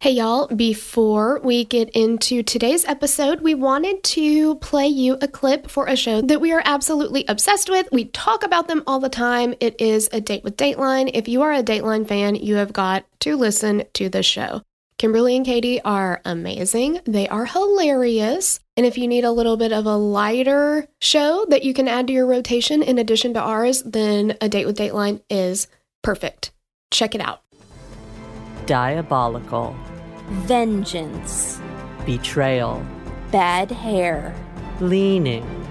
Hey, y'all, before we get into today's episode, we wanted to play you a clip for a show that we are absolutely obsessed with. We talk about them all the time. It is A Date with Dateline. If you are a Dateline fan, you have got to listen to this show. Kimberly and Katie are amazing. They are hilarious. And if you need a little bit of a lighter show that you can add to your rotation in addition to ours, then A Date with Dateline is perfect. Check it out. Diabolical. Vengeance. Betrayal. Bad hair. Leaning.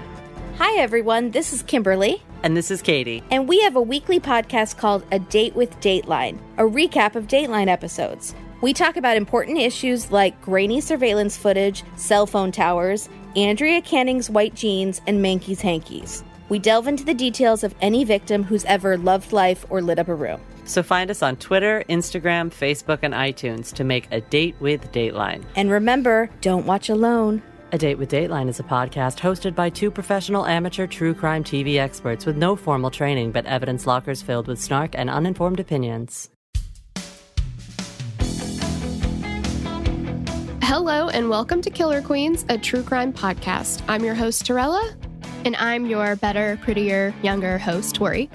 Hi, everyone. This is Kimberly. And this is Katie. And we have a weekly podcast called A Date with Dateline, a recap of Dateline episodes. We talk about important issues like grainy surveillance footage, cell phone towers, Andrea Canning's white jeans, and Mankey's hankies. We delve into the details of any victim who's ever loved life or lit up a room. So find us on Twitter, Instagram, Facebook, and iTunes to make a date with Dateline. And remember, don't watch alone. A Date with Dateline is a podcast hosted by two professional amateur true crime TV experts with no formal training but evidence lockers filled with snark and uninformed opinions. Hello, and welcome to Killer Queens, a true crime podcast. I'm your host, Torella. And I'm your better, prettier, younger host, Tori.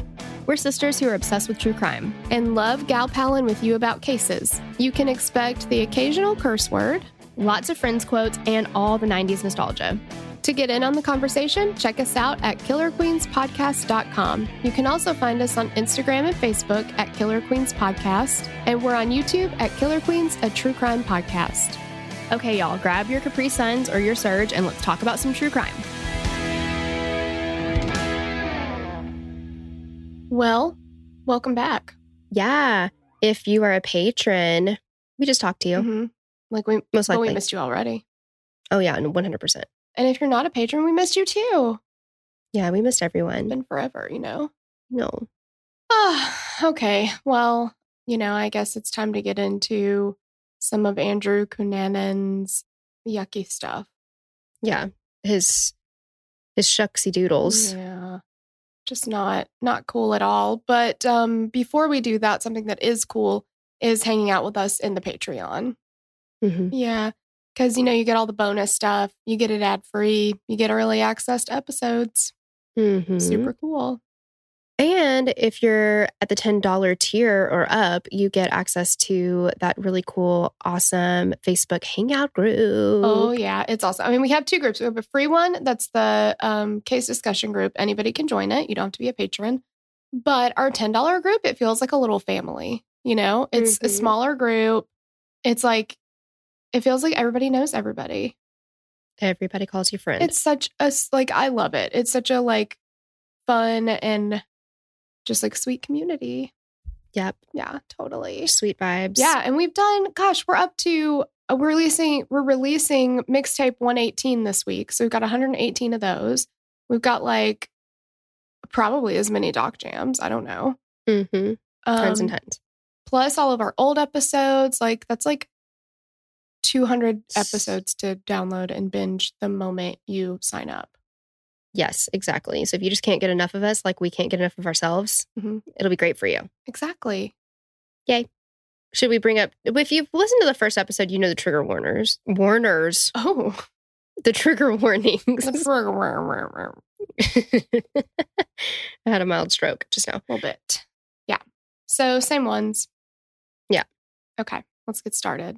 We're sisters who are obsessed with true crime. and love gal palin with you about cases. You can expect the occasional curse word. Lots of friends quotes and all the 90s nostalgia. To get in on the conversation, check us out at killerqueenspodcast.com. You can also find us on Instagram and Facebook at Killer Queens Podcast, and we're on YouTube at Killer Queens, a true crime podcast. Okay, y'all, grab your Capri Suns or your Surge and let's talk about some true crime. Well, welcome back. Yeah. If you are a patron, we just talked to you. Mhm. Like we Most well, likely. we missed you already. Oh, yeah, and 100%. And if you're not a patron, we missed you too. Yeah, we missed It's everyone. been forever, you know. No. Ah, okay. Well, you know, I guess it's time to get into some of Andrew Cunanan's yucky stuff. Yeah. His his shucksy doodles. Yeah. Just not not cool at all. But um before we do that, something that is cool is hanging out with us in the Patreon. Mhm. Yeah. Cause you know, you get all the bonus stuff, you get it ad free, you get early access to episodes. Mhm. Super cool. And if you're at the $10 tier or up, you get access to that really cool, awesome Facebook Hangout group. Oh yeah, it's awesome. I mean, we have two groups. We have a free one that's the um, case discussion group. Anybody can join it. You don't have to be a patron. But our ten dollar group, it feels like a little family. You know, it's a Mhm. smaller group. It's like it feels like everybody knows everybody. Everybody calls you friend. It's such a, like I love it. It's such a like fun and just like sweet community. yep. Yeah, totally. Sweet vibes. Yeah, and we've done. Gosh, we're up to. Uh, we're releasing. We're releasing mixtape 118 this week, so we've got 118 of those. We've got like probably as many doc jams. I don't know. Mm-hmm. Tons and Um, tons. Plus all of our old episodes. Like that's like 200 episodes to download and binge the moment you sign up. Yes, exactly. So if you just can't get enough of us, like we can't get enough of ourselves, Mhm. it'll be great for you. Exactly. Yay. Should we bring up, if you've listened to the first episode, you know the trigger warners, warners, Oh, the trigger warnings. I had a mild stroke just now. A little bit. Yeah. So same ones. Yeah. Okay. Let's get started.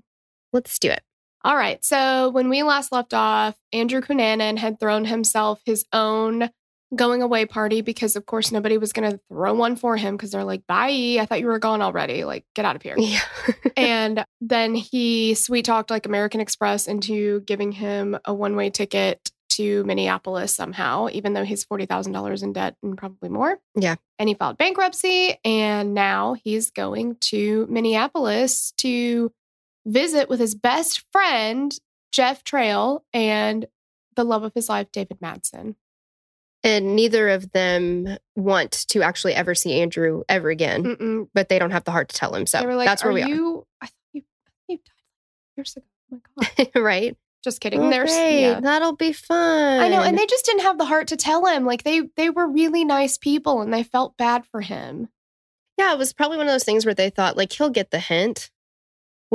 Let's do it. All right. So when we last left off, Andrew Cunanan had thrown himself his own going away party because, of course, nobody was going to throw one for him because they're like, bye. I thought you were gone already. Like, get out of here. Yeah. and then he sweet talked like American Express into giving him a one way ticket to Minneapolis somehow, even though he's $40,000 in debt and probably more. Yeah. And he filed bankruptcy. And now he's going to Minneapolis to visit with his best friend, Jeff Trail, and the love of his life, David Madsen. and neither of them want to actually ever see Andrew ever again, Mm-mm. but they don't have the heart to tell him. So like, that's where Are we you, I thought you, I thought you died years ago. Oh my God. right? Just kidding. There's, yeah. that'll be fun. I know, and they just didn't have the heart to tell him. Like they they were really nice people, and they felt bad for him. yeah, it was probably one of those things where they thought like he'll get the hint.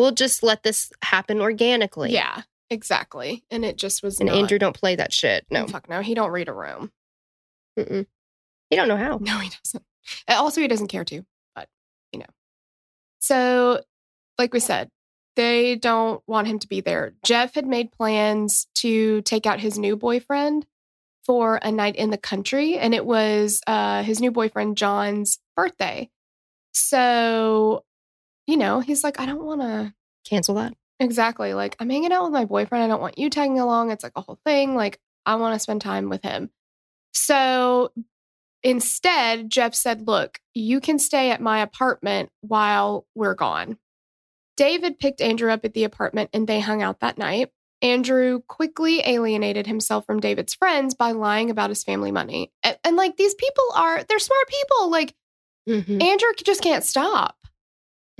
We'll just let this happen organically. Yeah, exactly. And it just was. and not- Andrew don't play that shit. No, fuck no. He don't read a room. Mm-mm. he don't know how. No, he doesn't. Also, he doesn't care to. But you know, so like we said, they don't want him to be there. Jeff had made plans to take out his new boyfriend for a night in the country, and it was uh, his new boyfriend John's birthday. So, you know, he's like, I don't want to. Cancel that. Exactly. Like, I'm hanging out with my boyfriend. I don't want you tagging along. It's like a whole thing. Like, I want to spend time with him. So instead, Jeff said, Look, you can stay at my apartment while we're gone. David picked Andrew up at the apartment and they hung out that night. Andrew quickly alienated himself from David's friends by lying about his family money. And, and, like, these people are, they're smart people. Like, Mm-hmm. Andrew just can't stop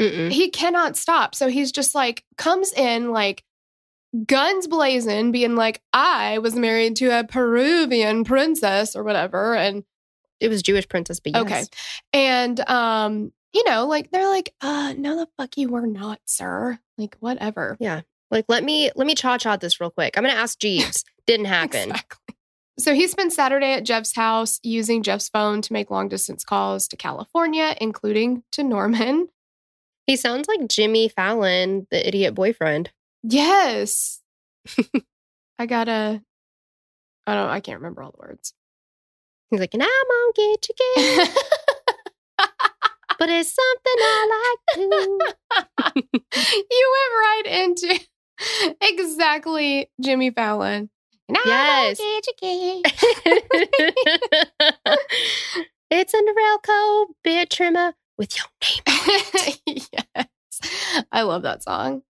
Mm-mm. he cannot stop. So he's just like comes in like guns blazing, being like, I was married to a Peruvian princess or whatever. And It was Jewish princess, but yes. okay. And um, you know, like they're like, uh, no the fuck you were not, sir. Like, whatever. Yeah. Like let me let me cha cha this real quick. I'm gonna ask Jeeves. Didn't happen. Exactly. So he spent Saturday at Jeff's house using Jeff's phone to make long distance calls to California, including to Norman. He sounds like Jimmy Fallon, the idiot boyfriend. Yes. I gotta, I don't, I can't remember all the words. He's like, and I'm gonna get you, but it's something I like to. you went right into exactly Jimmy Fallon. And I'm Yes. gonna get you, get. it's a Norelco beard trimmer with your name. yes. I love that song.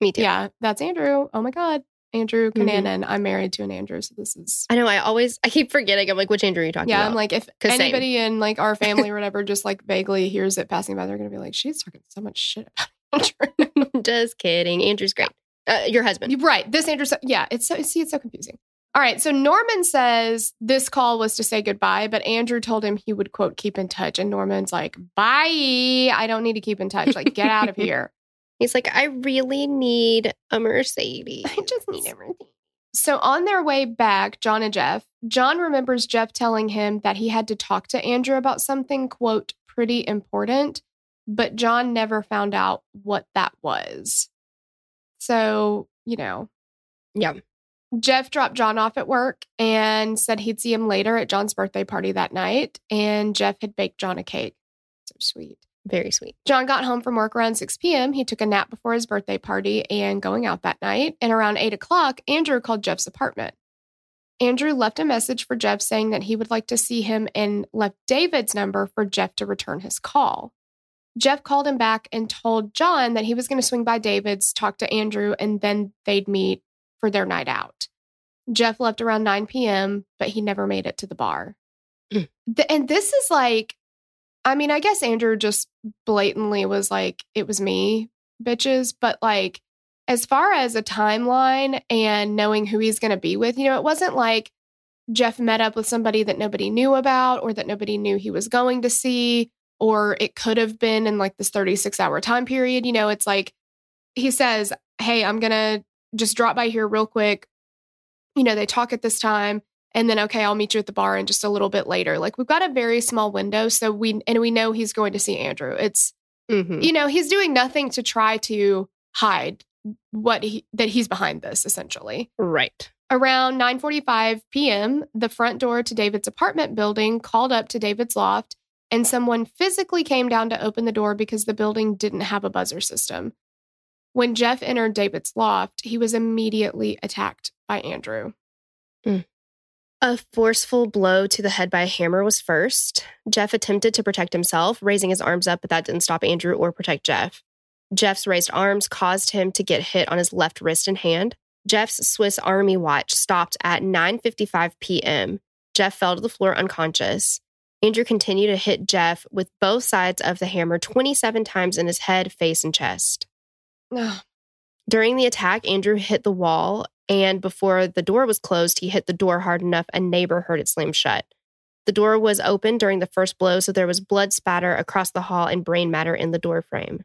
Me too. Yeah, that's Andrew. Oh my God. Andrew Mhm. I'm married to an Andrew. So this is, I know. I always, I keep forgetting. I'm like, which Andrew are you talking yeah, about? I'm like, if 'Cause same. anybody in like our family or whatever just like vaguely hears it passing by, they're going to be like, she's talking so much shit about Andrew. just kidding. Andrew's great. Uh, your husband. Right. This Andrew, yeah, it's so see, it's so confusing. All right, so Norman says this call was to say goodbye, but Andrew told him he would quote keep in touch, and Norman's like, "Bye, I don't need to keep in touch. Like, get out of here. He's like, I really need a Mercedes. I just need everything." So on their way back, John and Jeff, John remembers Jeff telling him that he had to talk to Andrew about something quote pretty important, but John never found out what that was. So you know, Yeah. Jeff dropped John off at work and said he'd see him later at John's birthday party that night. And Jeff had baked John a cake. So sweet. Very sweet. John got home from work around 6 p.m. He took a nap before his birthday party and going out that night. And around 8 o'clock, Andrew called Jeff's apartment. Andrew left a message for Jeff saying that he would like to see him and left David's number for Jeff to return his call. Jeff called him back and told John that he was going to swing by David's, talk to Andrew, and then they'd meet for their night out. Jeff left around 9 p.m., but he never made it to the bar. Mm. Th- and this is like, I mean, I guess Andrew just blatantly was like, it was me, bitches. But like, as far as a timeline and knowing who he's going to be with, you know, it wasn't like Jeff met up with somebody that nobody knew about or that nobody knew he was going to see, or it could have been in like this 36 hour time period. You know, it's like he says, Hey, I'm going to just drop by here real quick. You know, they talk at this time and then okay i'll meet you at the bar in just a little bit later like we've got a very small window so we and we know he's going to see andrew it's Mm-hmm. you know he's doing nothing to try to hide what he that he's behind this essentially. Right. Around 9:45 p.m., the front door to David's apartment building called up to David's loft and someone physically came down to open the door because the building didn't have a buzzer system. When Jeff entered David's loft, he was immediately attacked by Andrew. Hmm. A forceful blow to the head by a hammer was first. Jeff attempted to protect himself, raising his arms up, but that didn't stop Andrew or protect Jeff. Jeff's raised arms caused him to get hit on his left wrist and hand. Jeff's Swiss Army watch stopped at 9:55 p.m. Jeff fell to the floor unconscious. Andrew continued to hit Jeff with both sides of the hammer 27 times in his head, face, and chest. During the attack, Andrew hit the wall, and before the door was closed, he hit the door hard enough a neighbor heard it slam shut. The door was open during the first blow, so there was blood spatter across the hall and brain matter in the door frame.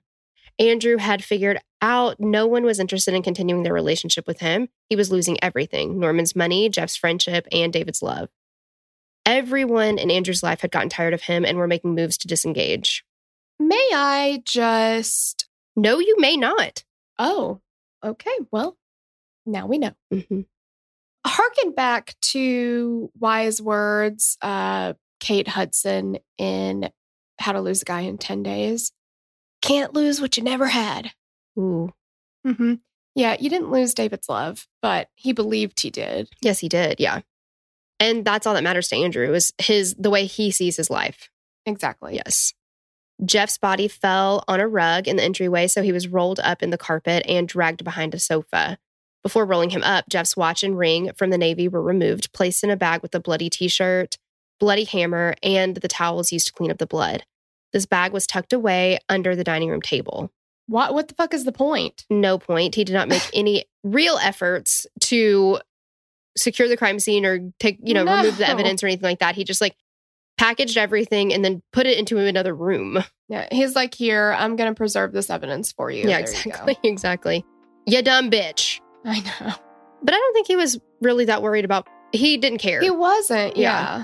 Andrew had figured out no one was interested in continuing their relationship with him. He was losing everything Norman's money, Jeff's friendship, and David's love. Everyone in Andrew's life had gotten tired of him and were making moves to disengage. May I just No, you may not. Oh, okay. Well, now we know. Mhm. Harken back to wise words, uh, Kate Hudson in How to Lose a Guy in 10 Days. Can't lose what you never had. Ooh. Mm-hmm. Yeah, you didn't lose David's love, but he believed he did. Yes, he did. Yeah. And that's all that matters to Andrew is his the way he sees his life. Exactly. Yes. Jeff's body fell on a rug in the entryway, so he was rolled up in the carpet and dragged behind a sofa. Before rolling him up, Jeff's watch and ring from the Navy were removed, placed in a bag with a bloody t shirt, bloody hammer, and the towels used to clean up the blood. This bag was tucked away under the dining room table. What what the fuck is the point? No point. He did not make any real efforts to secure the crime scene or take, you know, remove the evidence or anything like that. He just like packaged everything and then put it into another room. Yeah, he's like, here, I'm gonna preserve this evidence for you. yeah, There you exactly. Exactly. You dumb bitch. I know. But I don't think he was really that worried about he didn't care. He wasn't. Yeah. Yeah.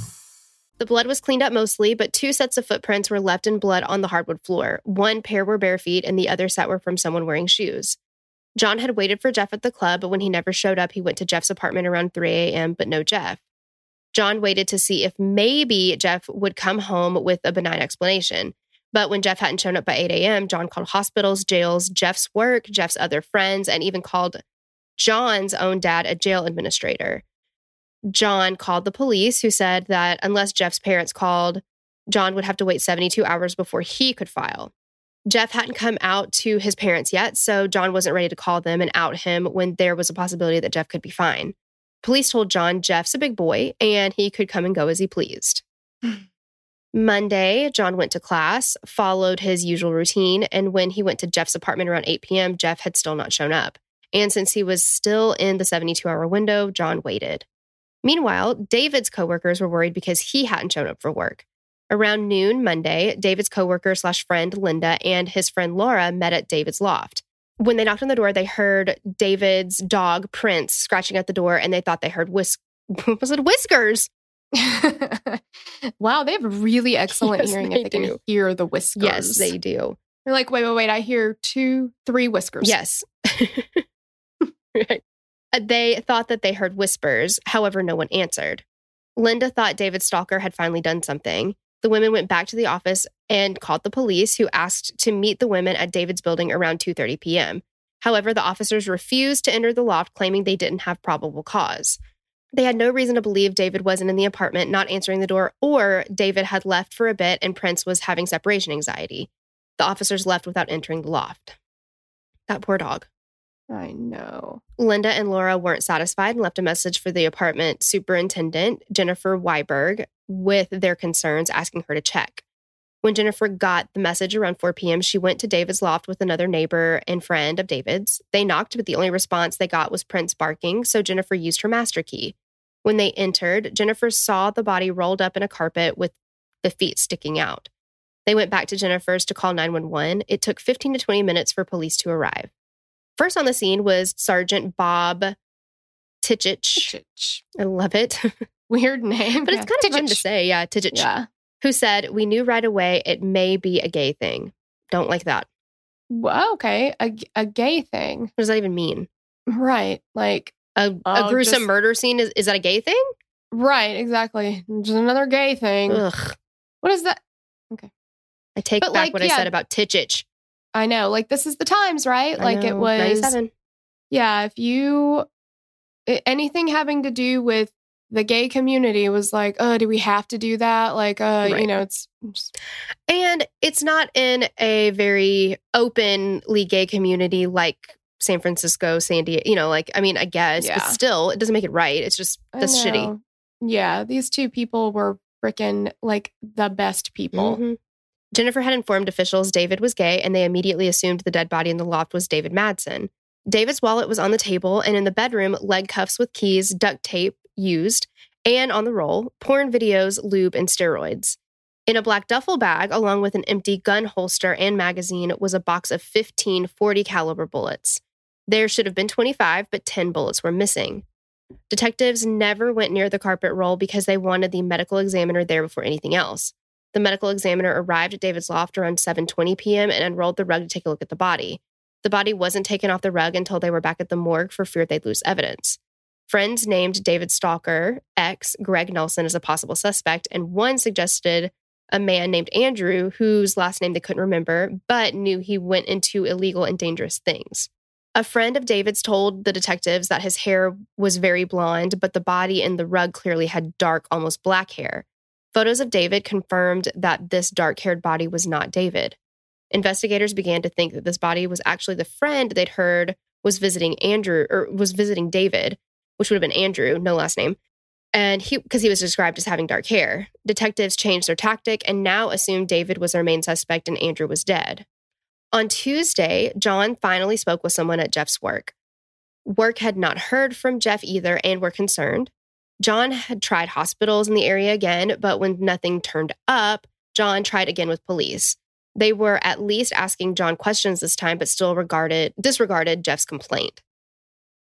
The blood was cleaned up mostly, but two sets of footprints were left in blood on the hardwood floor. One pair were bare feet, and the other set were from someone wearing shoes. John had waited for Jeff at the club, but when he never showed up, he went to Jeff's apartment around 3 a.m., but no Jeff. John waited to see if maybe Jeff would come home with a benign explanation. But when Jeff hadn't shown up by 8 a.m., John called hospitals, jails, Jeff's work, Jeff's other friends, and even called John's own dad, a jail administrator. John called the police, who said that unless Jeff's parents called, John would have to wait 72 hours before he could file. Jeff hadn't come out to his parents yet, so John wasn't ready to call them and out him when there was a possibility that Jeff could be fine. Police told John Jeff's a big boy and he could come and go as he pleased. Monday, John went to class, followed his usual routine, and when he went to Jeff's apartment around 8 p.m., Jeff had still not shown up. And since he was still in the 72 hour window, John waited. Meanwhile, David's coworkers were worried because he hadn't shown up for work. Around noon Monday, David's coworker slash friend Linda and his friend Laura met at David's loft. When they knocked on the door, they heard David's dog Prince scratching at the door, and they thought they heard whisk. Was it whiskers? wow, they have really excellent Yes, hearing if they can hear the whiskers. Yes, they do. They're like, wait, wait, wait. I hear two, three whiskers. Yes. right. They thought that they heard whispers. However, no one answered. Linda thought David Stalker had finally done something. The women went back to the office and called the police, who asked to meet the women at David's building around 2:30 p.m. However, the officers refused to enter the loft, claiming they didn't have probable cause. They had no reason to believe David wasn't in the apartment, not answering the door, or David had left for a bit and Prince was having separation anxiety. The officers left without entering the loft. That poor dog. I know. Linda and Laura weren't satisfied and left a message for the apartment superintendent, Jennifer Weiberg, with their concerns, asking her to check. When Jennifer got the message around 4 p.m., she went to David's loft with another neighbor and friend of David's. They knocked, but the only response they got was Prince barking, so Jennifer used her master key. When they entered, Jennifer saw the body rolled up in a carpet with the feet sticking out. They went back to Jennifer's to call 911. It took 15 to 20 minutes for police to arrive. First on the scene was Sergeant Bob Tichich. Ch-ch. I love it, Weird name. but it's kind of fun to say. Yeah, Tichich. Yeah. Who said, We knew right away it may be a gay thing. Don't like that. Well, okay. A, a gay thing. What does that even mean? Right. Like, A, a Oh, gruesome just- murder scene? Is, is that a gay thing? right. Exactly. Just another gay thing. Ugh. What is that? Okay. I take But, back like, what I said about Tichich. I know. Like, this is the times, right? I like, it was. 97. Yeah. If you. Anything having to do with the gay community was like, oh, do we have to do that? Like, uh, Right. you know, it's. And it's not in a very openly gay community like San Francisco, San Diego, you know, like, I mean, I guess, Yeah. but still, it doesn't make it right. It's just, that's shitty. Yeah. These two people were freaking like the best people. Mhm. Jennifer had informed officials David was gay, and they immediately assumed the dead body in the loft was David Madsen. David's wallet was on the table, and in the bedroom, leg cuffs with keys, duct tape used, and on the roll, porn videos, lube, and steroids. In a black duffel bag, along with an empty gun holster and magazine, was a box of 15 40 caliber bullets. There should have been 25, but 10 bullets were missing. Detectives never went near the carpet roll because they wanted the medical examiner there before anything else. The medical examiner arrived at David's loft around 7:20 p.m. and unrolled the rug to take a look at the body. The body wasn't taken off the rug until they were back at the morgue for fear they'd lose evidence. Friends named David Stalker, ex Greg Nelson, as a possible suspect, and one suggested a man named Andrew, whose last name they couldn't remember, but knew he went into illegal and dangerous things. A friend of David's told the detectives that his hair was very blonde, but the body and the rug clearly had dark, almost black hair. Photos of David confirmed that this dark haired body was not David. Investigators began to think that this body was actually the friend they'd heard was visiting Andrew or was visiting David, which would have been Andrew, no last name. And he, because he was described as having dark hair, detectives changed their tactic and now assumed David was their main suspect and Andrew was dead. On Tuesday, John finally spoke with someone at Jeff's work. Work had not heard from Jeff either and were concerned. John had tried hospitals in the area again, but when nothing turned up, John tried again with police. They were at least asking John questions this time, but still regarded disregarded Jeff's complaint.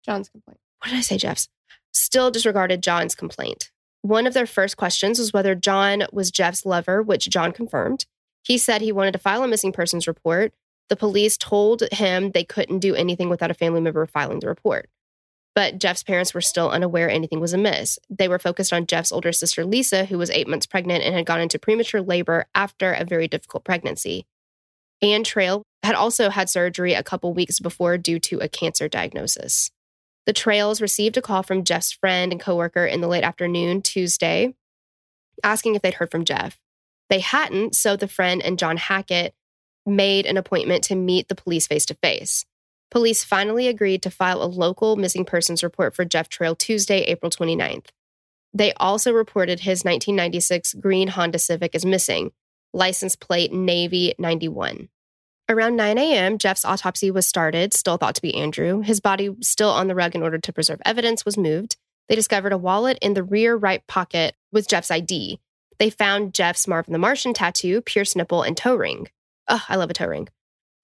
John's complaint. What did I say, Jeff's? Still disregarded John's complaint. One of their first questions was whether John was Jeff's lover, which John confirmed. He said he wanted to file a missing persons report. The police told him they couldn't do anything without a family member filing the report. But Jeff's parents were still unaware anything was amiss. They were focused on Jeff's older sister, Lisa, who was eight months pregnant and had gone into premature labor after a very difficult pregnancy. Ann Trail had also had surgery a couple weeks before due to a cancer diagnosis. The Trails received a call from Jeff's friend and coworker in the late afternoon Tuesday asking if they'd heard from Jeff. They hadn't, so the friend and John Hackett made an appointment to meet the police face to face. Police finally agreed to file a local missing persons report for Jeff Trail Tuesday, April 29th. They also reported his 1996 green Honda Civic as missing, license plate Navy 91. Around 9 a.m., Jeff's autopsy was started, still thought to be Andrew. His body, still on the rug in order to preserve evidence, was moved. They discovered a wallet in the rear right pocket with Jeff's ID. They found Jeff's Marvin the Martian tattoo, pierced nipple, and toe ring. Oh, I love a toe ring.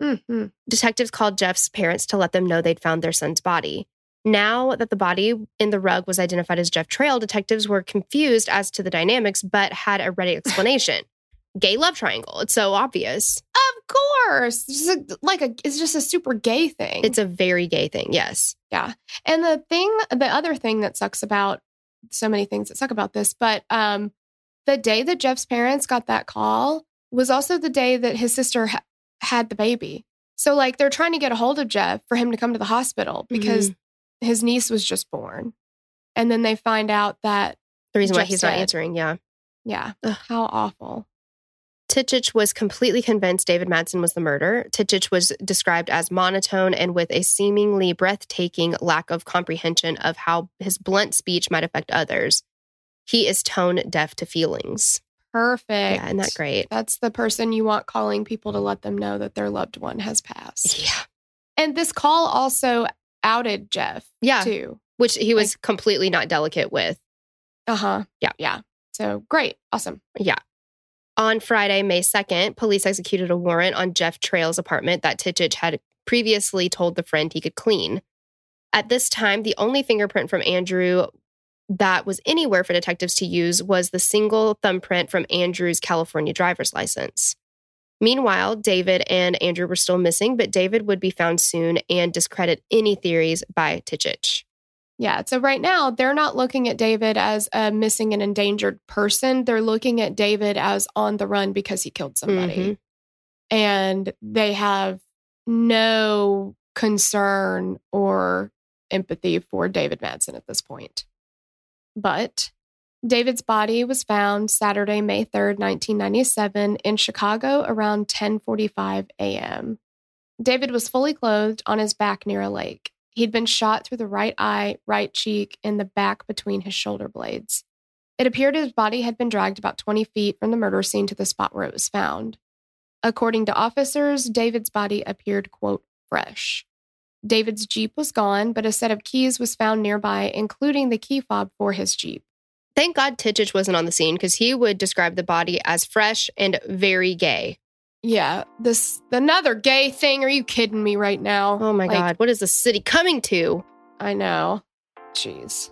Mhm. Detectives called Jeff's parents to let them know they'd found their son's body. Now that the body in the rug was identified as Jeff Trail, detectives were confused as to the dynamics, but had a ready explanation. Gay love triangle. It's so obvious. Of course. It's just a- like a it's just a super gay thing. It's a very gay thing. Yes. Yeah. And the thing, the other thing that sucks about so many things that suck about this, but um, the day that Jeff's parents got that call was also the day that his sister had the baby. So, like, they're trying to get a hold of Jeff for him to come to the hospital mm-hmm. because his niece was just born. And then they find out that, The reason why Jeff's he's not answering. Yeah. yeah, Ugh. how awful. Tichich was completely convinced David Madsen was the murderer. Tichich was described as monotone and with a seemingly breathtaking lack of comprehension of how his blunt speech might affect others. He is tone deaf to feelings. Perfect. Yeah, isn't that great? That's the person you want calling people to let them know that their loved one has passed. Yeah. And this call also outed Jeff, Yeah. too. Which he was completely not delicate with. Uh huh. Yeah. Yeah. So great. Awesome. Yeah. On Friday, May 2nd, police executed a warrant on Jeff Trail's apartment that Tichich had previously told the friend he could clean. At this time, the only fingerprint from Andrew that was anywhere for detectives to use was the single thumbprint from Andrew's California driver's license. Meanwhile, David and Andrew were still missing, but David would be found soon and discredit any theories by Tichich. Yeah. So right now, they're not looking at David as a missing and endangered person. They're looking at David as on the run because he killed somebody. Mhm. And they have no concern or empathy for David Madsen at this point. But David's body was found Saturday, May 3rd, 1997 in Chicago around 10:45 a.m. David was fully clothed on his back near a lake. He'd been shot through the right eye, right cheek, and the back between his shoulder blades. It appeared his body had been dragged about 20 feet from the murder scene to the spot where it was found. According to officers, David's body appeared, quote, fresh. David's Jeep was gone, but a set of keys was found nearby, including the key fob for his Jeep. Thank God Tichich wasn't on the scene because he would describe the body as fresh and very gay. Yeah, this another gay thing. Are you kidding me right now? Oh my Like, God, what is the city coming to? I know. Jeez.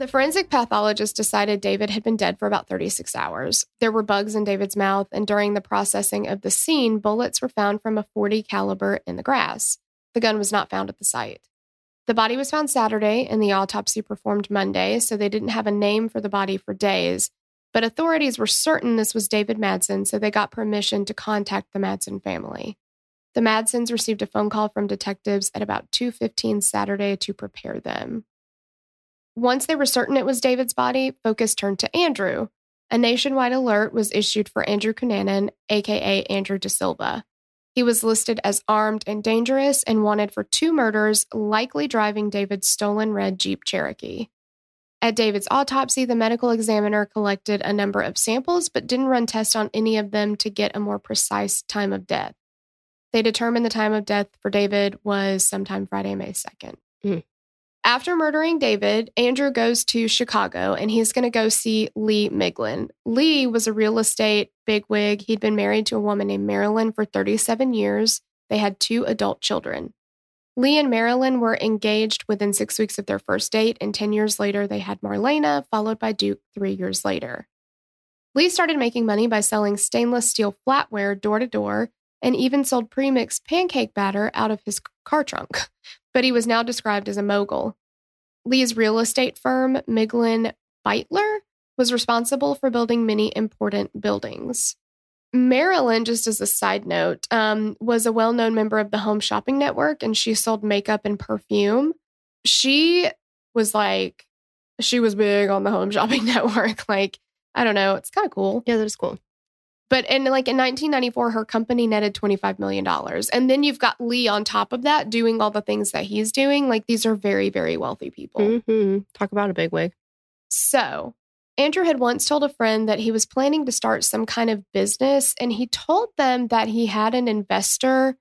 The forensic pathologist decided David had been dead for about 36 hours. There were bugs in David's mouth, and during the processing of the scene, bullets were found from a 40 caliber in the grass. The gun was not found at the site. The body was found Saturday and the autopsy performed Monday, so they didn't have a name for the body for days. But authorities were certain this was David Madsen, so they got permission to contact the Madsen family. The Madsens received a phone call from detectives at about 2:15 Saturday to prepare them. Once they were certain it was David's body, focus turned to Andrew. A nationwide alert was issued for Andrew Cunanan, aka Andrew De Silva. He was listed as armed and dangerous and wanted for two murders, likely driving David's stolen red Jeep Cherokee. At David's autopsy, the medical examiner collected a number of samples but didn't run tests on any of them to get a more precise time of death. They determined the time of death for David was sometime Friday, May 2nd. Mm. After murdering David, Andrew goes to Chicago and he's going to go see Lee Miglin. Lee was a real estate bigwig. He'd been married to a woman named Marilyn for 37 years. They had two adult children. Lee and Marilyn were engaged within six weeks of their first date, and 10 years later, they had Marlena, followed by Duke three years later. Lee started making money by selling stainless steel flatware door to door and even sold premixed pancake batter out of his car trunk. But he was now described as a mogul. Lee's real estate firm, Miglin Beitler, was responsible for building many important buildings. Marilyn, just as a side note, um, was a well known member of the Home Shopping Network and she sold makeup and perfume. She was like, she was big on the Home Shopping Network. Like, I don't know, it's kind of cool. Yeah, that is cool. But in like in 1994, her company netted $25 million. And then you've got Lee on top of that doing all the things that he's doing. Like these are very, very wealthy people. Mm-hmm. Talk about a big wig. So Andrew had once told a friend that he was planning to start some kind of business. And he told them that he had an investor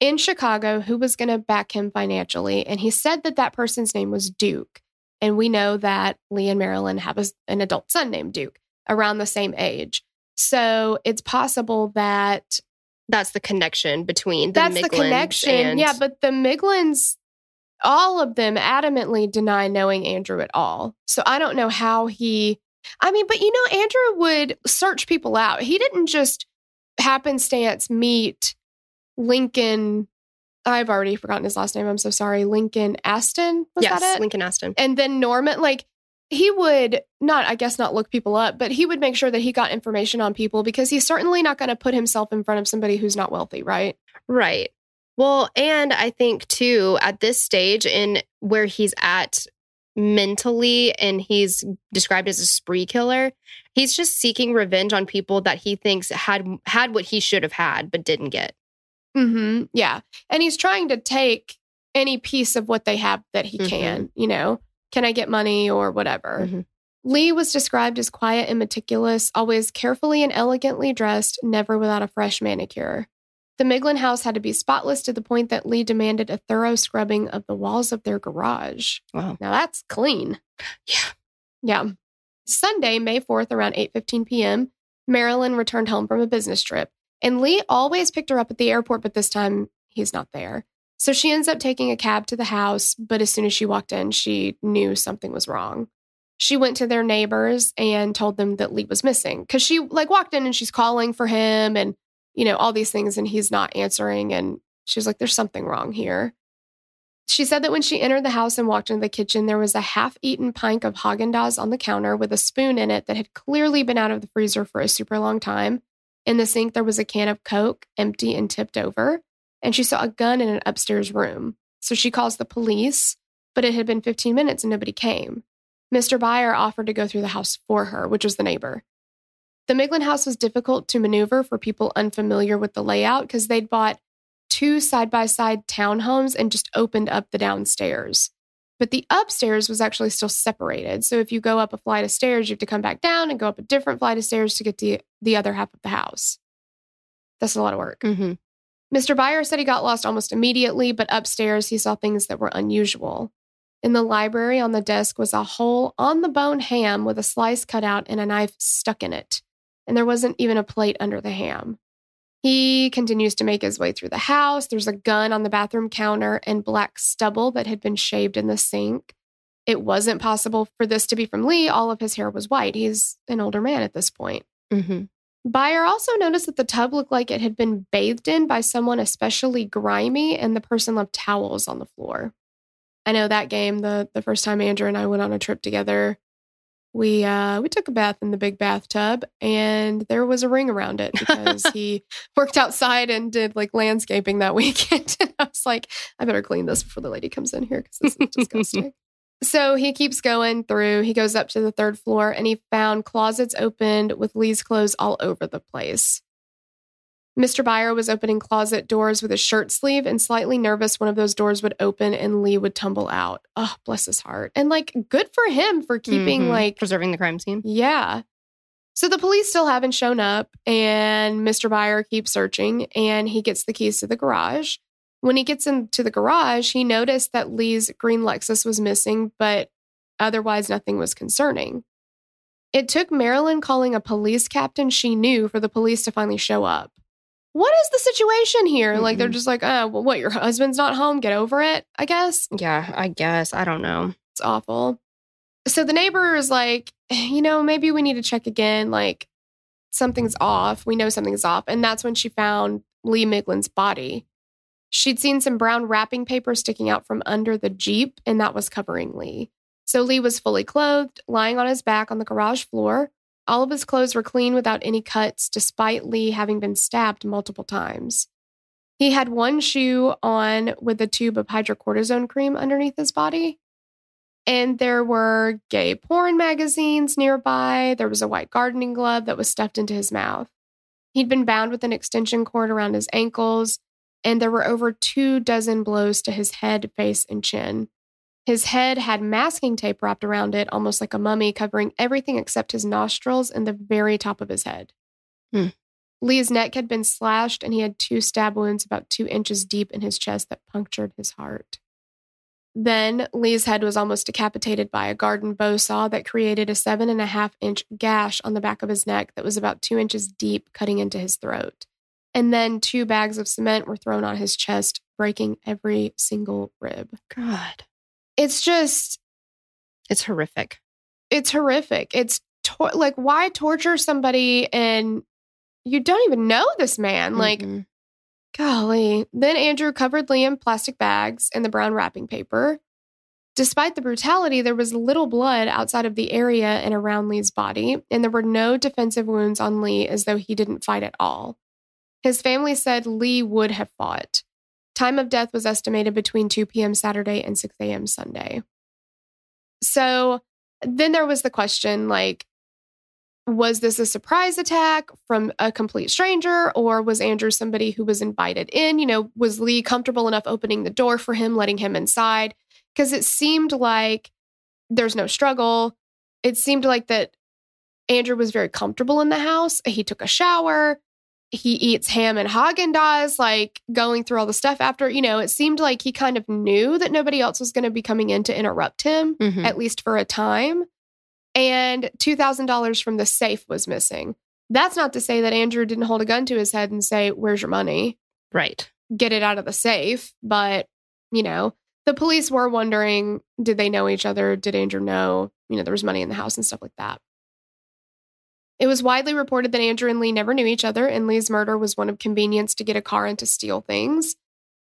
in Chicago who was going to back him financially. And he said that that person's name was Duke. And we know that Lee and Marilyn have a, an adult son named Duke around the same age. So it's possible that That's the connection between the that's the connection. and- Yeah, but the Miglins, all of them adamantly deny knowing Andrew at all. So I don't know how he. I mean, but you know, Andrew would search people out. He didn't just happenstance meet Lincoln. I've already forgotten his last name. I'm so sorry. Lincoln Aston. Was yes, that it? Lincoln Aston. and then Norman, like he would not, I guess, not look people up, but he would make sure that he got information on people because he's certainly not going to put himself in front of somebody who's not wealthy, right? Right. Well, and I think too, at this stage in where he's at mentally and he's described as a spree killer, he's just seeking revenge on people that he thinks had had what he should have had but didn't get. Mm-hmm. Yeah. And he's trying to take any piece of what they have that he Mhm. can, you know, can I get money or whatever. Mhm. Lee was described as quiet and meticulous, always carefully and elegantly dressed, never without a fresh manicure. The Miglin house had to be spotless to the point that Lee demanded a thorough scrubbing of the walls of their garage. Wow. Now that's clean. Yeah. Yeah. Sunday, May 4th, around 8:15 p.m., Marilyn returned home from a business trip. And Lee always picked her up at the airport, but this time he's not there. So she ends up taking a cab to the house, but as soon as she walked in, she knew something was wrong. She went to their neighbors and told them that Lee was missing cuz she like walked in and she's calling for him and you know all these things and he's not answering and she was like there's something wrong here. She said that when she entered the house and walked into the kitchen, there was a half eaten pint of Haagen Dazs on the counter with a spoon in it that had clearly been out of the freezer for a super long time. In the sink, there was a can of Coke, empty and tipped over, and she saw a gun in an upstairs room. So she calls the police, but it had been 15 minutes and nobody came. Mr. Byer offered to go through the house for her, which was the neighbor. The Miglin house was difficult to maneuver for people unfamiliar with the layout because they'd bought two side by side townhomes and just opened up the downstairs. But the upstairs was actually still separated. So if you go up a flight of stairs, you have to come back down and go up a different flight of stairs to get to the other half of the house. That's a lot of work. Mm-hmm. Mr. Byer said he got lost almost immediately, but upstairs he saw things that were unusual. In the library on the desk was a whole on the bone ham with a slice cut out and a knife stuck in it. And there wasn't even a plate under the ham. He continues to make his way through the house. There's a gun on the bathroom counter and black stubble that had been shaved in the sink. It wasn't possible for this to be from Lee. All of his hair was white. He's an older man at this point. Mm-hmm. Byer also noticed that the tub looked like it had been bathed in by someone especially grimy, and the person left towels on the floor. I know that game, the the first time Andrew and I went on a trip together, we uh we took a bath in the big bathtub and there was a ring around it because he worked outside and did like landscaping that weekend. and I was like, I better clean this before the lady comes in here because this is disgusting. So he keeps going through. He goes up to the third floor and he found closets opened with Lee's clothes all over the place. Mr. Byer was opening closet doors with a shirt sleeve and slightly nervous one of those doors would open and Lee would tumble out. Oh, bless his heart. And like good for him for keeping Mhm. like preserving the crime scene. yeah. So the police still haven't shown up, and Mr. Byer keeps searching, and he gets the keys to the garage. When he gets into the garage, he noticed that Lee's green Lexus was missing, but otherwise nothing was concerning. It took Marilyn calling a police captain she knew for the police to finally show up. What is the situation here? Like they're just like, oh, well, what? Your husband's not home. Get over it. I guess Yeah, I guess. I don't know. it's awful. So the neighbor is like, you know, maybe we need to check again. Like something's off. We know something's off. And that's when she found Lee Miglin's body. She'd seen some brown wrapping paper sticking out from under the Jeep, and that was covering Lee. So Lee was fully clothed, lying on his back on the garage floor. All of his clothes were clean without any cuts, despite Lee having been stabbed multiple times. He had one shoe on with a tube of hydrocortisone cream underneath his body. And there were gay porn magazines nearby. There was a white gardening glove that was stuffed into his mouth. He'd been bound with an extension cord around his ankles, and there were over two dozen blows to his head, face, and chin. His head had masking tape wrapped around it, almost like a mummy, covering everything except his nostrils and the very top of his head. Hmm. Lee's neck had been slashed, and he had two stab wounds about two inches deep in his chest that punctured his heart. Then Lee's head was almost decapitated by a garden bow saw that created a seven and a half inch gash on the back of his neck that was about two inches deep, cutting into his throat. And then two bags of cement were thrown on his chest, breaking every single rib. God. It's just, It's horrific. it's horrific. It's tor- like, why torture somebody and you don't even know this man? Like, Mhm. Golly. Then Andrew covered Lee in plastic bags and the brown wrapping paper. Despite the brutality, there was little blood outside of the area and around Lee's body, and there were no defensive wounds on Lee as though he didn't fight at all. His family said Lee would have fought. Time of death was estimated between 2 p.m. Saturday and 6 a.m. Sunday. So then there was the question like, was this a surprise attack from a complete stranger or was andrew somebody who was invited in you know was lee comfortable enough opening the door for him letting him inside because it seemed like there's no struggle it seemed like that andrew was very comfortable in the house he took a shower he eats ham and Haagen-Dazs, like going through all the stuff after, you know, it seemed like he kind of knew that nobody else was going to be coming in to interrupt him Mhm. at least for a time. And $2,000 from the safe was missing. That's not to say that Andrew didn't hold a gun to his head and say, Where's your money? Right. Get it out of the safe. But, you know, the police were wondering did they know each other? Did Andrew know, you know, there was money in the house and stuff like that? It was widely reported that Andrew and Lee never knew each other, and Lee's murder was one of convenience to get a car and to steal things.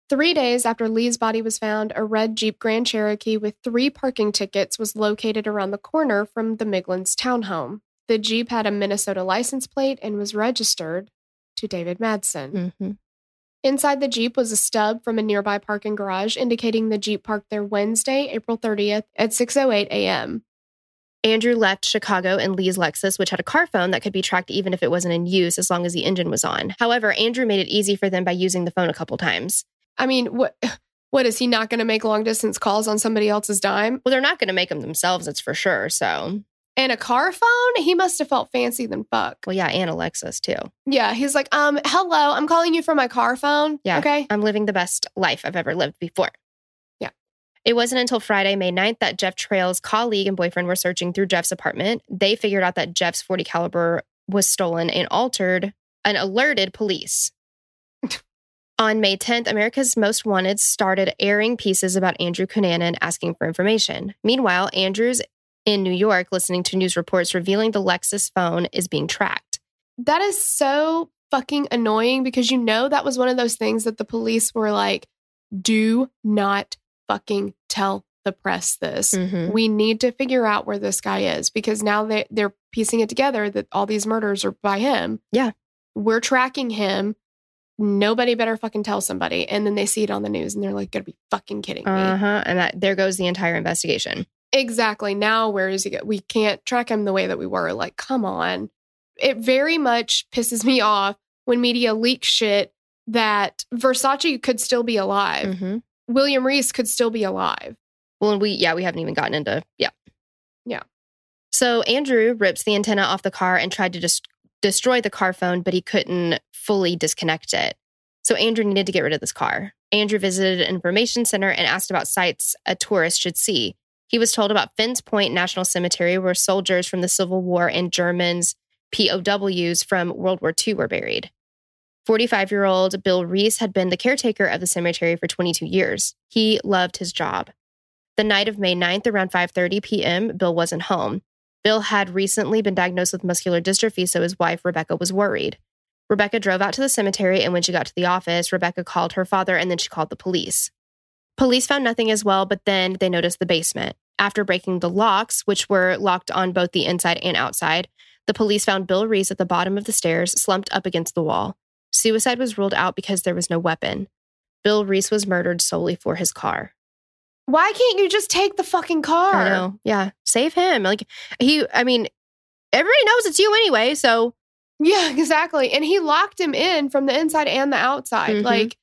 Three days after Lee's body was found, a red Jeep Grand Cherokee with three parking tickets was located around the corner from the Miglins townhome. The Jeep had a Minnesota license plate and was registered to David Madsen. hmm Inside the Jeep was a stub from a nearby parking garage indicating the Jeep parked there Wednesday, April 30th at 6:08 a.m. Andrew left Chicago in Lee's Lexus, which had a car phone that could be tracked even if it wasn't in use as long as the engine was on. However, Andrew made it easy for them by using the phone a couple times. I mean, what what is he not going to make long distance calls on somebody else's dime? Well, they're not going to make them themselves, it's for sure. So, And a car phone? He must have felt fancy than fuck. well, yeah, and a Lexus too. Yeah, he's like, um, hello, I'm calling you from my car phone. Yeah. Okay. I'm living the best life I've ever lived before. It wasn't until Friday, May 9th, that Jeff Trail's colleague and boyfriend were searching through Jeff's apartment. They figured out that Jeff's 40 caliber was stolen and altered and alerted police. On May 10th, America's Most Wanted started airing pieces about Andrew Cunanan asking for information. Meanwhile, Andrew's in New York listening to news reports revealing the Lexus phone is being tracked. That is so fucking annoying because you know that was one of those things that the police were like, do not fucking tell the press this. Mhm. We need to figure out where this guy is because now they, they're piecing it together that all these murders are by him. Yeah. We're tracking him. Nobody better fucking tell somebody. And then they see it on the news and they're like, gotta be fucking kidding me. Uh huh. And that there goes the entire investigation. Exactly. Now, where is he? Go? We can't track him the way that we were. Like, come on. It very much pisses me off when media leaks shit that Versace could still be alive. hmm William Reese could still be alive. Well, and we yeah we haven't even gotten into yeah Yeah. So Andrew rips the antenna off the car and tried to just destroy the car phone, but he couldn't fully disconnect it. So Andrew needed to get rid of this car. Andrew visited an information center and asked about sites a tourist should see. He was told about Finn's Point National Cemetery, where soldiers from the Civil War and Germans, POWs from World War II, were buried. 45 year old Bill Reese had been the caretaker of the cemetery for 22 years. He loved his job. The night of May 9th, around 5:30 p.m., Bill wasn't home. Bill had recently been diagnosed with muscular dystrophy, so his wife Rebecca was worried. Rebecca drove out to the cemetery, and when she got to the office, Rebecca called her father and then she called the police. Police found nothing as well, but then they noticed the basement. After breaking the locks, which were locked on both the inside and outside, the police found Bill Reese at the bottom of the stairs, slumped up against the wall. Suicide was ruled out because there was no weapon. Bill Reese was murdered solely for his car. Why can't you just take the fucking car? I know. Yeah. Save him. Like he I mean, everybody knows it's you anyway, so Yeah, exactly. And he locked him in from the inside and the outside. Mhm. Like,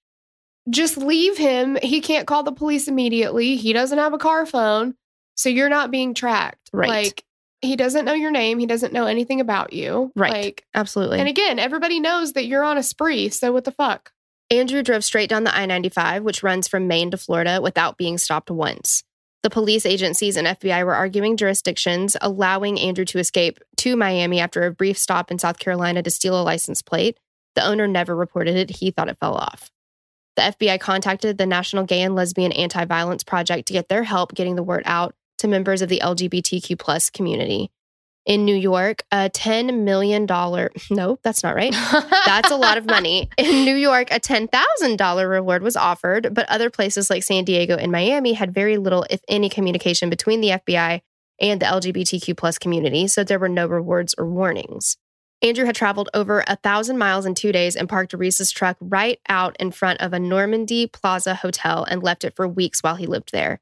just leave him. He can't call the police immediately. He doesn't have a car phone. So you're not being tracked. Right. Like, he doesn't know your name. He doesn't know anything about you. Right. Like, absolutely. and again, everybody knows that you're on a spree. So what the fuck? Andrew drove straight down the I 95, which runs from Maine to Florida, without being stopped once. The police agencies and FBI were arguing jurisdictions, allowing Andrew to escape to Miami after a brief stop in South Carolina to steal a license plate. The owner never reported it. He thought it fell off. The FBI contacted the National Gay and Lesbian Anti Violence Project to get their help getting the word out to members of the LGBTQ plus community. In New York, a $10 million, no, that's not right. That's a lot of money. In New York, a $10,000 reward was offered, but other places like San Diego and Miami had very little, if any, communication between the FBI and the LGBTQ plus community, so there were no rewards or warnings. Andrew had traveled over a thousand miles in two days and parked Reese's truck right out in front of a Normandy Plaza hotel and left it for weeks while he lived there.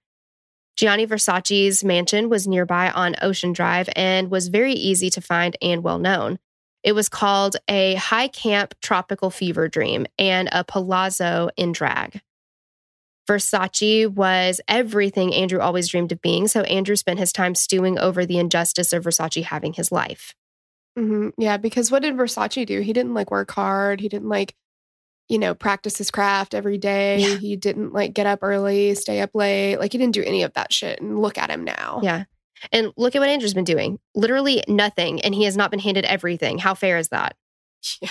Gianni Versace's mansion was nearby on Ocean Drive and was very easy to find and well known. It was called a high camp tropical fever dream and a palazzo in drag. Versace was everything Andrew always dreamed of being, so Andrew spent his time stewing over the injustice of Versace having his life. hmm Yeah, because what did Versace do? He didn't like work hard. He didn't like, you know, practice his craft every day. Yeah. He didn't like get up early, stay up late. Like he didn't do any of that shit. And look at him now. Yeah. And look at what Andrew's been doing literally nothing, and he has not been handed everything. How fair is that? Yeah.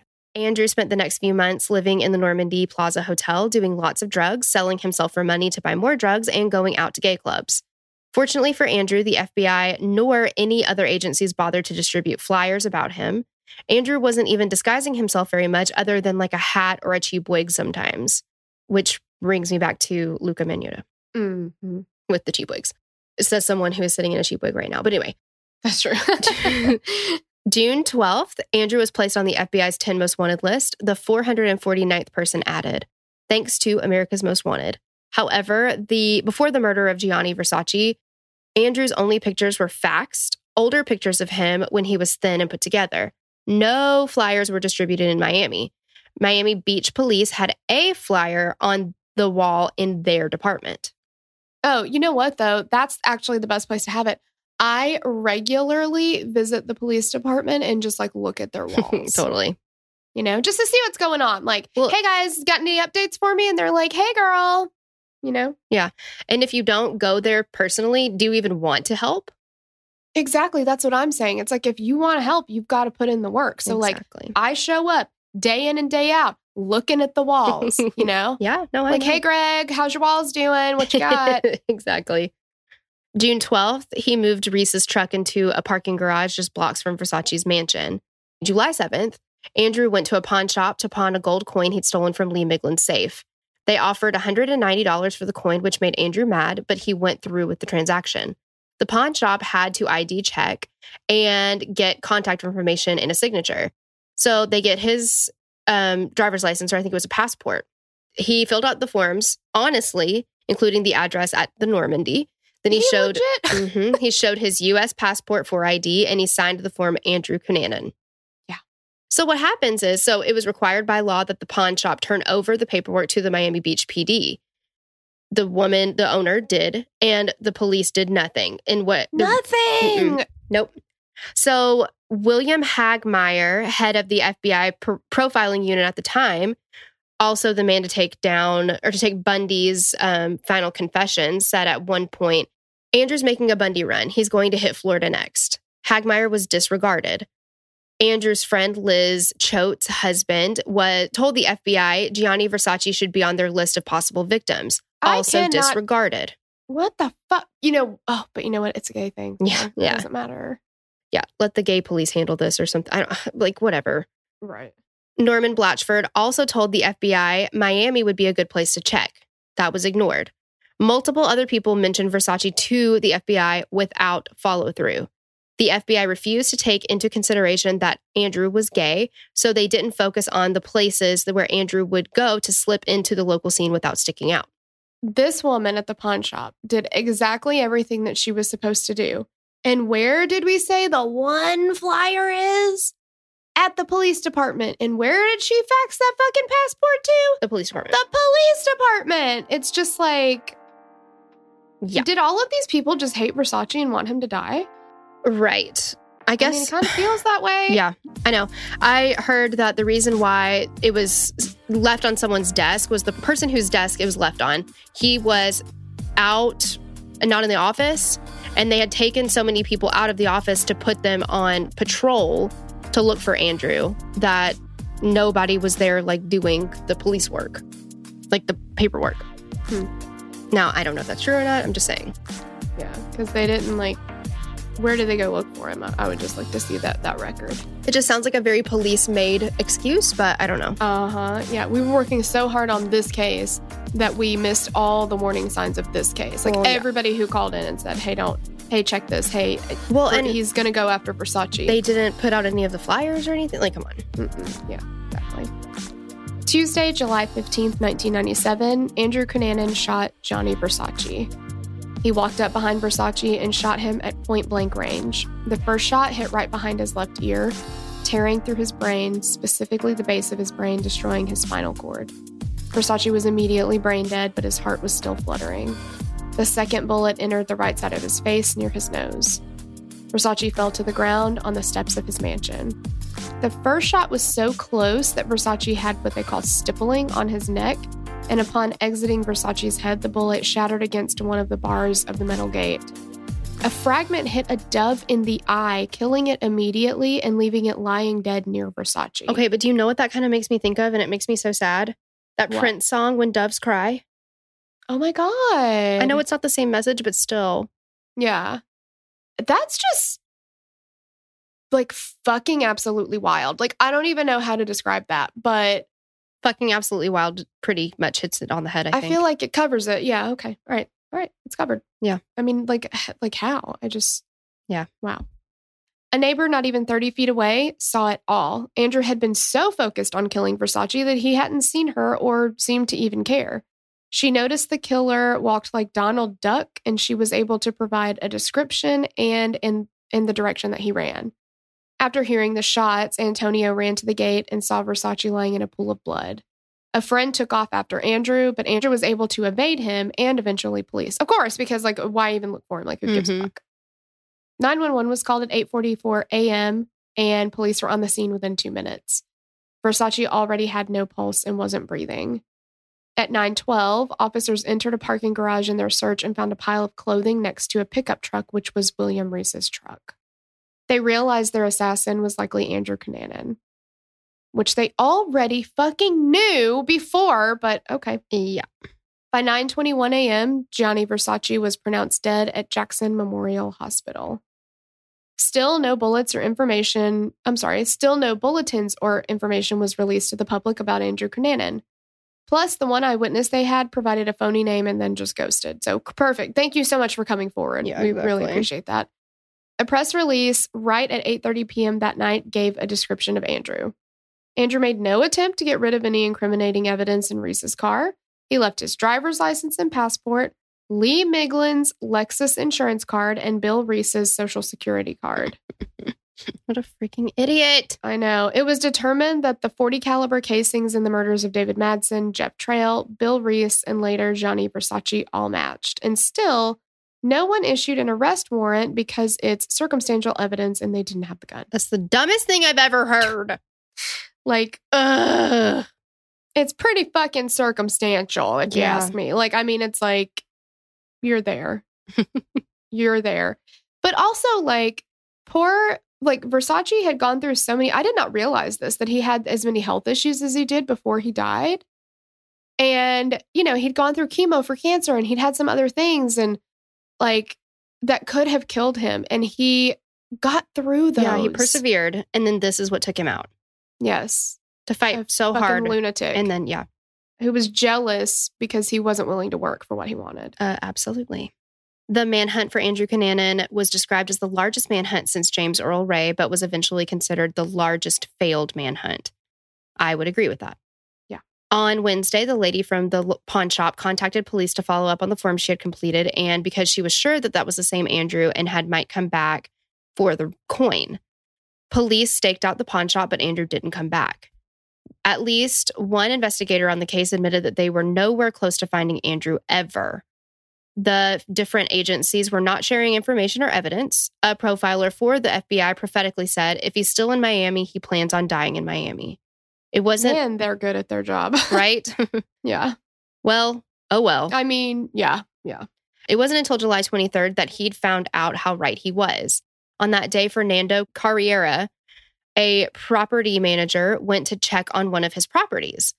Andrew spent the next few months living in the Normandy Plaza Hotel, doing lots of drugs, selling himself for money to buy more drugs, and going out to gay clubs. Fortunately for Andrew, the FBI nor any other agencies bothered to distribute flyers about him. Andrew wasn't even disguising himself very much, other than like a hat or a cheap wig sometimes, which brings me back to Luca Magnotta Mhm. with the cheap wigs. It says someone who is sitting in a cheap wig right now. But anyway, That's true. June 12th, Andrew was placed on the FBI's 10 most wanted list, the 449th person added, thanks to America's Most Wanted. However, the before the murder of Gianni Versace, Andrew's only pictures were faxed, older pictures of him when he was thin and put together. No flyers were distributed in Miami. Miami Beach police had a flyer on the wall in their department. Oh, you know what though? That's actually the best place to have it. I regularly visit the police department and just like look at their walls. totally. You know, just to see what's going on. Like, Well- hey guys, got any updates for me? And they're like, hey girl. You know? Yeah. And if you don't go there personally, do you even want to help? Exactly. That's what I'm saying. It's like if you want to help, you've got to put in the work. So like. I show up day in and day out looking at the walls, you know? yeah, no, I Like, know. hey Greg, how's your walls doing? What you got? exactly. June 12th, he moved Reese's truck into a parking garage just blocks from Versace's mansion. July 7th, Andrew went to a pawn shop to pawn a gold coin he'd stolen from Lee Miglin's safe. They offered $190 for the coin, which made Andrew mad, but he went through with the transaction. The pawn shop had to ID check and get contact information and a signature. So they get his um, driver's license, or I think it was a passport. He filled out the forms honestly, including the address at the Normandy. Then he You showed? Mhm. he showed his U.S. passport for ID, and he signed the form Andrew Cunanan. Yeah. So what happens is, so it was required by law that the pawn shop turn over the paperwork to the Miami Beach PD. The woman, the owner, did, and the police did nothing. And what? the- Nothing. Nope. So William Hagmaier, head of the FBI pr- profiling unit at the time, also the man to take down or to take Bundy's um, final confession, said at one point, Andrew's making a Bundy run. He's going to hit Florida next. Hagmaier was disregarded. Andrew's friend Liz Choate's husband was told the FBI Gianni Versace should be on their list of possible victims. I Also cannot- disregarded. What the fuck? You know, oh, but you know what? It's a gay thing. Yeah, yeah. It doesn't matter. Yeah, let the gay police handle this or something. I don't like whatever. Right. Norman Blachford also told the FBI Miami would be a good place to check. That was ignored. Multiple other people mentioned Versace to the FBI without follow through. The FBI refused to take into consideration that Andrew was gay, so they didn't focus on the places where Andrew would go to slip into the local scene without sticking out. This woman at the pawn shop did exactly everything that she was supposed to do. And where did we say the one flyer is? At the police department. And where did she fax that fucking passport to? The police department. The police department. It's just like, yeah, did all of these people just hate Versace and want him to die? right. I I guess mean, it kind of feels that way. Yeah, I know. I heard that the reason why it was left on someone's desk was the person whose desk it was left on. He was out and not in the office, and they had taken so many people out of the office to put them on patrol to look for Andrew that nobody was there like doing the police work, like the paperwork. Hmm. Now, I don't know if that's true or not. I'm just saying. Yeah. Because they didn't like, where did they go look for him? I, would just like to see that that record. It just sounds like a very police made excuse, but I don't know. Uh huh. Yeah, we were working so hard on this case that we missed all the warning signs of this case. Like yeah. everybody who called in and said, "Hey, don't. Hey, check this. Hey, Well, and he's gonna go after Versace." they didn't put out any of the flyers or anything. Like, come on. Mm-mm. yeah, exactly. Tuesday, July fifteenth, nineteen ninety-seven. Andrew Cunanan shot Gianni Versace. He walked up behind Versace and shot him at point blank range. The first shot hit right behind his left ear, tearing through his brain, specifically the base of his brain, destroying his spinal cord. Versace was immediately brain dead, but his heart was still fluttering. The second bullet entered the right side of his face near his nose. Versace fell to the ground on the steps of his mansion. The first shot was so close that Versace had what they call stippling on his neck, and upon exiting Versace's head, the bullet shattered against one of the bars of the metal gate. A fragment hit a dove in the eye, killing it immediately and leaving it lying dead near Versace. Okay, but do you know what that kind of makes me think of? And it makes me so sad. That What? Prince song, When Doves Cry. Oh my God. I know it's not the same message, but still. Yeah. That's just like fucking absolutely wild. Like, I don't even know how to describe that, but Fucking absolutely wild pretty much hits it on the head, I, I, feel like it covers it. Yeah. Okay. All right. All right. It's covered. Yeah. I mean, like, like how? I just. Yeah. Wow. A neighbor not even 30 feet away saw it all. Andrew had been so focused on killing Versace that he hadn't seen her or seemed to even care. She noticed the killer walked like Donald Duck and she was able to provide a description and in, in the direction that he ran. After hearing the shots, Antonio ran to the gate and saw Versace lying in a pool of blood. A friend took off after Andrew, but Andrew was able to evade him and eventually police. Of course, because like why even look for him? Like who gives a Mhm. fuck? 911 was called at 8:44 a.m. and police were on the scene within 2 minutes. Versace already had no pulse and wasn't breathing. At 9:12, officers entered a parking garage in their search and found a pile of clothing next to a pickup truck which was William Reese's truck. They realized their assassin was likely Andrew Cunanan, which they already fucking knew before, but okay. Yeah. By 9:21 a.m., Gianni Versace was pronounced dead at Jackson Memorial Hospital. Still no bullets or information, I'm sorry, still no bulletins or information was released to the public about Andrew Cunanan. Plus, the one eyewitness they had provided a phony name and then just ghosted. So perfect. Thank you so much for coming forward. Yeah, we really appreciate that. A press release right at 8:30 p.m. that night gave a description of Andrew. Andrew made no attempt to get rid of any incriminating evidence in Reese's car. He left his driver's license and passport, Lee Miglin's Lexus insurance card, and Bill Reese's social security card. What a freaking idiot. I know. It was determined that the 40 caliber casings in the murders of David Madsen, Jeff Trail, Bill Reese, and later Gianni Versace all matched. And still, no one issued an arrest warrant because it's circumstantial evidence and they didn't have the gun. That's the dumbest thing I've ever heard. Like, ugh. It's pretty fucking circumstantial, if you ask me. Like, I mean, it's like, you're there. you're there. But also, like, poor, like, Versace had gone through so many, I did not realize this, that he had as many health issues as he did before he died. And, you know, he'd gone through chemo for cancer and he'd had some other things and, like, that could have killed him. And he got through those. Yeah, he persevered. And then this is what took him out Yes. to fight A so hard. lunatic. And then, yeah, who was jealous because he wasn't willing to work for what he wanted. uh, absolutely. The manhunt for Andrew Cunanan was described as the largest manhunt since James Earl Ray, but was eventually considered the largest failed manhunt. I would agree with that. Yeah. On Wednesday, the lady from the pawn shop contacted police to follow up on the form she had completed, and because she was sure that that was the same Andrew and had might come back for the coin. Police staked out the pawn shop, but Andrew didn't come back. At least one investigator on the case admitted that they were nowhere close to finding Andrew ever. The different agencies were not sharing information or evidence. A profiler for the FBI prophetically said, if he's still in Miami, he plans on dying in Miami. It wasn't And they're good at their job. right. yeah. well, oh well. I mean, yeah. Yeah. It wasn't until July 23rd that he'd found out how right he was. On that day, Fernando Carreira, a property manager, went to check on one of his properties.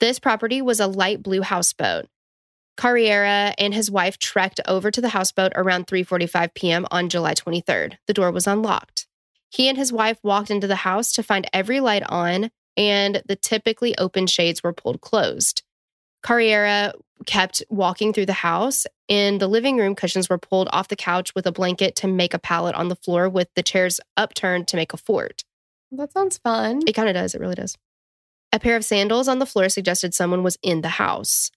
This property was a light blue houseboat. Carreira and his wife trekked over to the houseboat around 3:45 p.m. on July 23rd. The door was unlocked. He and his wife walked into the house to find every light on and the typically open shades were pulled closed. Carreira kept walking through the house. In the living room, cushions were pulled off the couch with a blanket to make a pallet on the floor, with the chairs upturned to make a fort. That sounds fun. It kind of does. It really does. A pair of sandals on the floor suggested someone was in the house.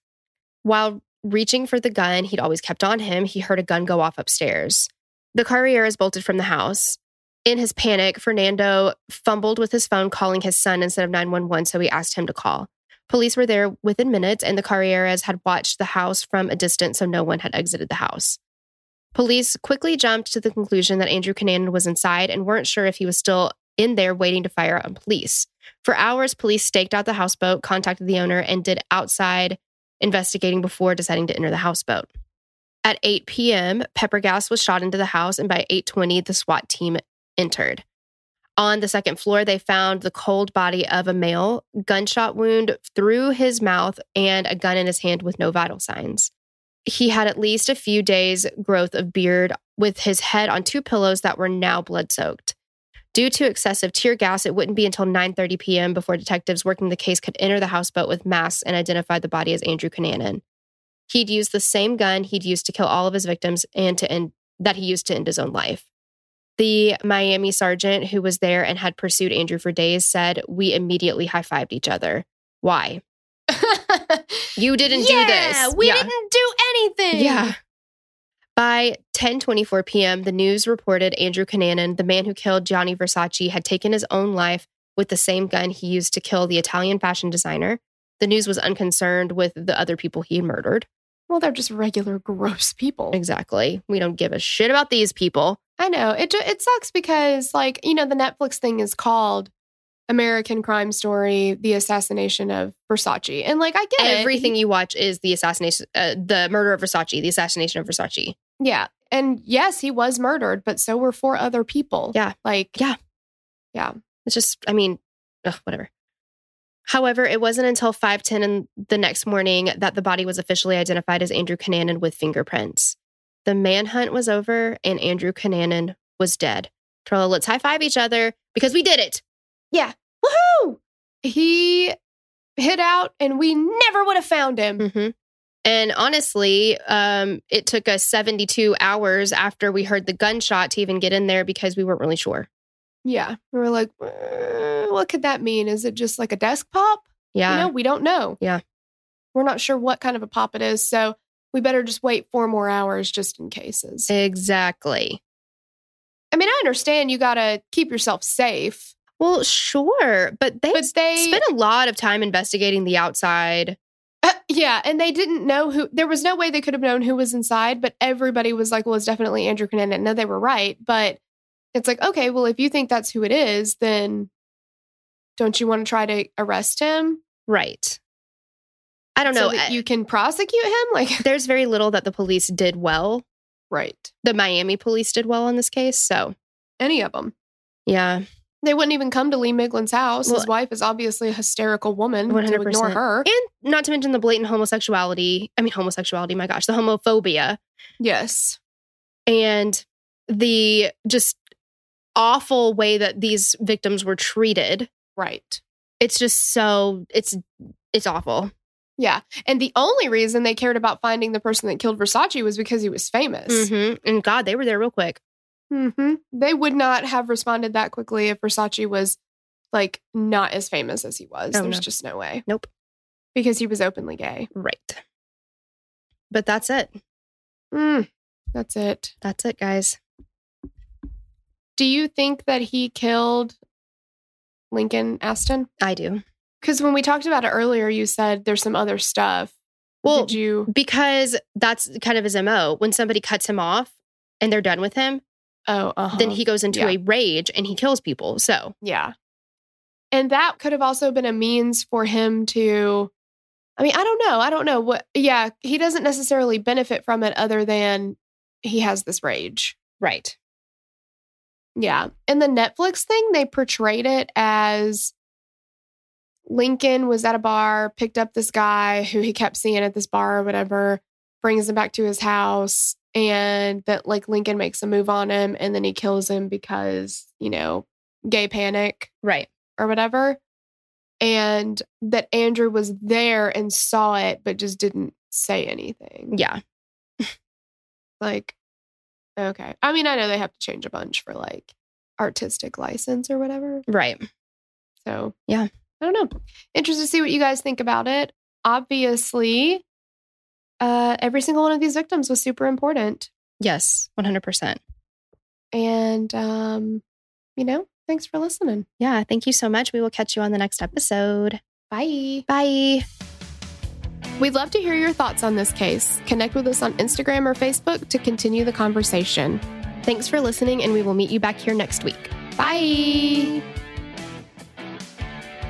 While reaching for the gun he'd always kept on him, he heard a gun go off upstairs. The Carreiras bolted from the house. In his panic, Fernando fumbled with his phone, calling his son instead of 911, so he asked him to call. Police were there within minutes, and the Carreiras had watched the house from a distance, so no one had exited the house. Police quickly jumped to the conclusion that Andrew Cunanan was inside and weren't sure if he was still in there waiting to fire on police. For hours, police staked out the houseboat, contacted the owner, and did outside investigating before deciding to enter the houseboat. At 8 p.m., pepper gas was shot into the house, and by 8:20, the SWAT team entered. On the second floor, they found the cold body of a male, gunshot wound through his mouth, and a gun in his hand with no vital signs. He had at least a few days' growth of beard with his head on two pillows that were now blood soaked. Due to excessive tear gas, it wouldn't be until 9:30 p.m. before detectives working the case could enter the houseboat with masks and identify the body as Andrew Cunanan. He'd used the same gun he'd used to kill all of his victims and to end that he used to end his own life. The Miami sergeant who was there and had pursued Andrew for days said, "We immediately high-fived each other. Why? You didn't do yeah, this. we Yeah. didn't do anything. Yeah. By 10:24 p.m., the news reported Andrew Cunanan, the man who killed Gianni Versace, had taken his own life with the same gun he used to kill the Italian fashion designer. The news was unconcerned with the other people he murdered. Well, they're just regular gross people. Exactly. We don't give a shit about these people. I know. It it sucks because like, you know, the Netflix thing is called American Crime Story: The Assassination of Versace. And like I get it. Everything you watch is the assassination, uh, the murder of Versace, the assassination of Versace. Yeah. And yes, he was murdered, but so were four other people. Yeah. Like Yeah. Yeah. It's just, I mean, ugh, whatever. However, it wasn't until 5:10 in the next morning that the body was officially identified as Andrew Cunanan with fingerprints. The manhunt was over and Andrew Cunanan was dead. Trilla, let's high five each other because we did it. Yeah. Woohoo! He hid out and we never would have found him. Mhm. And honestly, um, it took us 72 hours after we heard the gunshot to even get in there because we weren't really sure. Yeah. We were like, "Uh, what could that mean? Is it just like a desk pop? Yeah. You know, we don't know. Yeah. We're not sure what kind of a pop it is. So we better just wait four more hours just in cases. Exactly. I mean, I understand you got to keep yourself safe, Well, sure, but they, but they, spent a lot of time investigating the outside. yeah, and they didn't know who, there was no way they could have known who was inside, but everybody was like, well, it's definitely Andrew Cunanan. No, they were right. But it's like, okay, well, if you think that's who it is, then don't you want to try to arrest him? Right. I don't so know. I- you can prosecute him? Like, There's very little that the police did well. right. The Miami police did well in this case. So, Any of them. yeah, They wouldn't even come to Lee Miglin's house. His wife is obviously a hysterical woman. 100%. To ignore her. And not to mention the blatant homosexuality. I mean, homosexuality, my gosh, the homophobia Yes. and the just awful way that these victims were treated. Right. It's just so, it's, it's awful. Yeah. And the only reason they cared about finding the person that killed Versace was because he was famous. hmm And God, they were there real quick. Hmm They would not have responded that quickly if Versace was like not as famous as he was. Oh, There's no. just no way. Nope. Because he was openly gay. Right. But that's it. Mm, that's it. That's it, guys. Do you think that he killed Lincoln Aston? I do. Because when we talked about it earlier, you said there's some other stuff. Well, Did you? because that's kind of his MO. When somebody cuts him off and they're done with him, Oh, uh-huh. then he goes into Yeah. a rage and he kills people. So, Yeah. And that could have also been a means for him to I mean, I don't know. I don't know what yeah, he doesn't necessarily benefit from it other than he has this rage. right. Yeah. In the Netflix thing, they portrayed it as Lincoln was at a bar, picked up this guy who he kept seeing at this bar or whatever, brings him back to his house, and that like Lincoln makes a move on him and then he kills him because, you know, gay panic Right. or whatever. And that Andrew was there and saw it, but just didn't say anything. Yeah. Like, okay. I mean, I know they have to change a bunch for like artistic license or whatever. Right. So, Yeah. I don't know. Interested to see what you guys think about it. Obviously, uh, every single one of these victims was super important. Yes. 100%. And, um, you know, thanks for listening. Yeah. Thank you so much. We will catch you on the next episode. Bye. Bye. We'd love to hear your thoughts on this case. Connect with us on Instagram or Facebook to continue the conversation. Thanks for listening, and we will meet you back here next week. Bye.